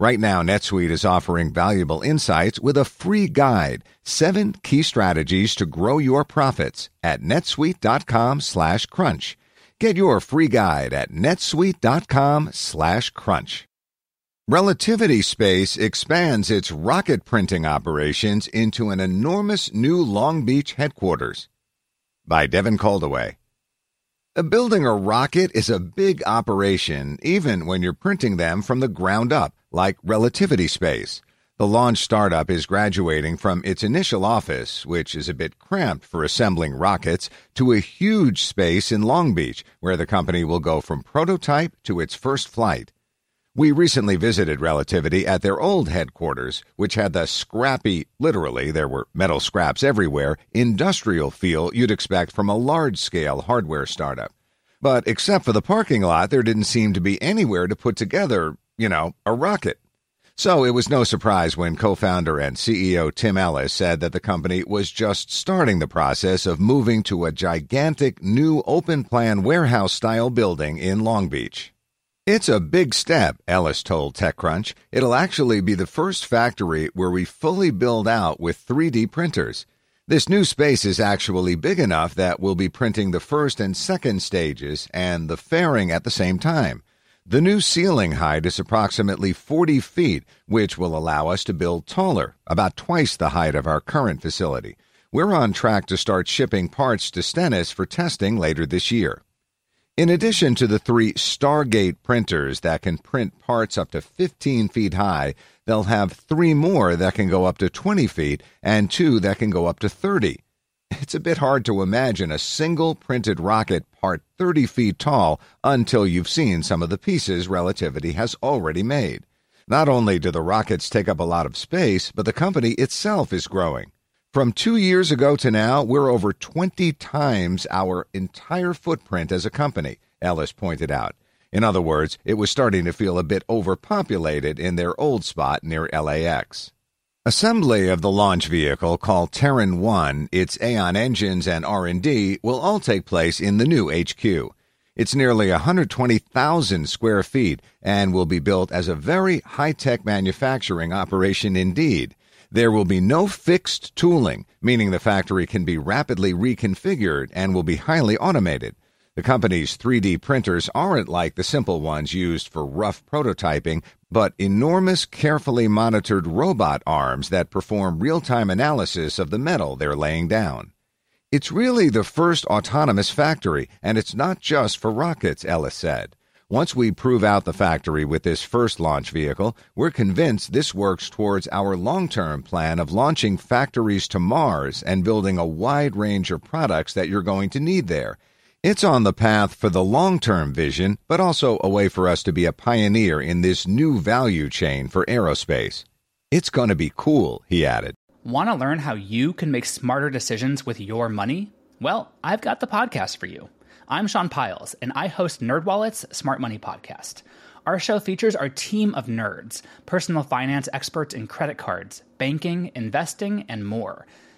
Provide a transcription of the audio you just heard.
Right now, NetSuite is offering valuable insights with a free guide, seven key strategies to grow your profits at netsuite.com slash crunch. Get your free guide at netsuite.com slash crunch. Relativity Space expands its rocket printing operations into an enormous new Long Beach headquarters. By Devin Coldewey. Building a rocket is a big operation, even when you're printing them from the ground up, like Relativity Space. The launch startup is graduating from its initial office, which is a bit cramped for assembling rockets, to a huge space in Long Beach, where the company will go from prototype to its first flight. We recently visited Relativity at their old headquarters, which had the scrappy, literally, there were metal scraps everywhere, industrial feel you'd expect from a large scale hardware startup. But except for the parking lot, there didn't seem to be anywhere to put together, you know, a rocket. So it was no surprise when co founder and CEO Tim Ellis said that the company was just starting the process of moving to a gigantic new open plan warehouse style building in Long Beach. It's a big step, Ellis told TechCrunch. It'll actually be the first factory where we fully build out with 3D printers. This new space is actually big enough that we'll be printing the first and second stages and the fairing at the same time. The new ceiling height is approximately 40 feet, which will allow us to build taller, about twice the height of our current facility. We're on track to start shipping parts to Stennis for testing later this year. In addition to the three Stargate printers that can print parts up to 15 feet high, they'll have three more that can go up to 20 feet and two that can go up to 30. It's a bit hard to imagine a single printed rocket part 30 feet tall until you've seen some of the pieces Relativity has already made. Not only do the rockets take up a lot of space, but the company itself is growing. From two years ago to now, we're over 20 times our entire footprint as a company, Ellis pointed out. In other words, it was starting to feel a bit overpopulated in their old spot near LAX. Assembly of the launch vehicle called Terran 1, its Aeon engines and R&D will all take place in the new HQ. It's nearly 120,000 square feet and will be built as a very high-tech manufacturing operation indeed. There will be no fixed tooling, meaning the factory can be rapidly reconfigured and will be highly automated. The company's 3D printers aren't like the simple ones used for rough prototyping, but enormous, carefully monitored robot arms that perform real time analysis of the metal they're laying down. It's really the first autonomous factory, and it's not just for rockets, Ellis said. Once we prove out the factory with this first launch vehicle, we're convinced this works towards our long term plan of launching factories to Mars and building a wide range of products that you're going to need there. It's on the path for the long term vision, but also a way for us to be a pioneer in this new value chain for aerospace. It's going to be cool, he added. Want to learn how you can make smarter decisions with your money? Well, I've got the podcast for you. I'm Sean Pyles, and I host NerdWallet's Smart Money Podcast. Our show features our team of nerds, personal finance experts in credit cards, banking, investing, and more.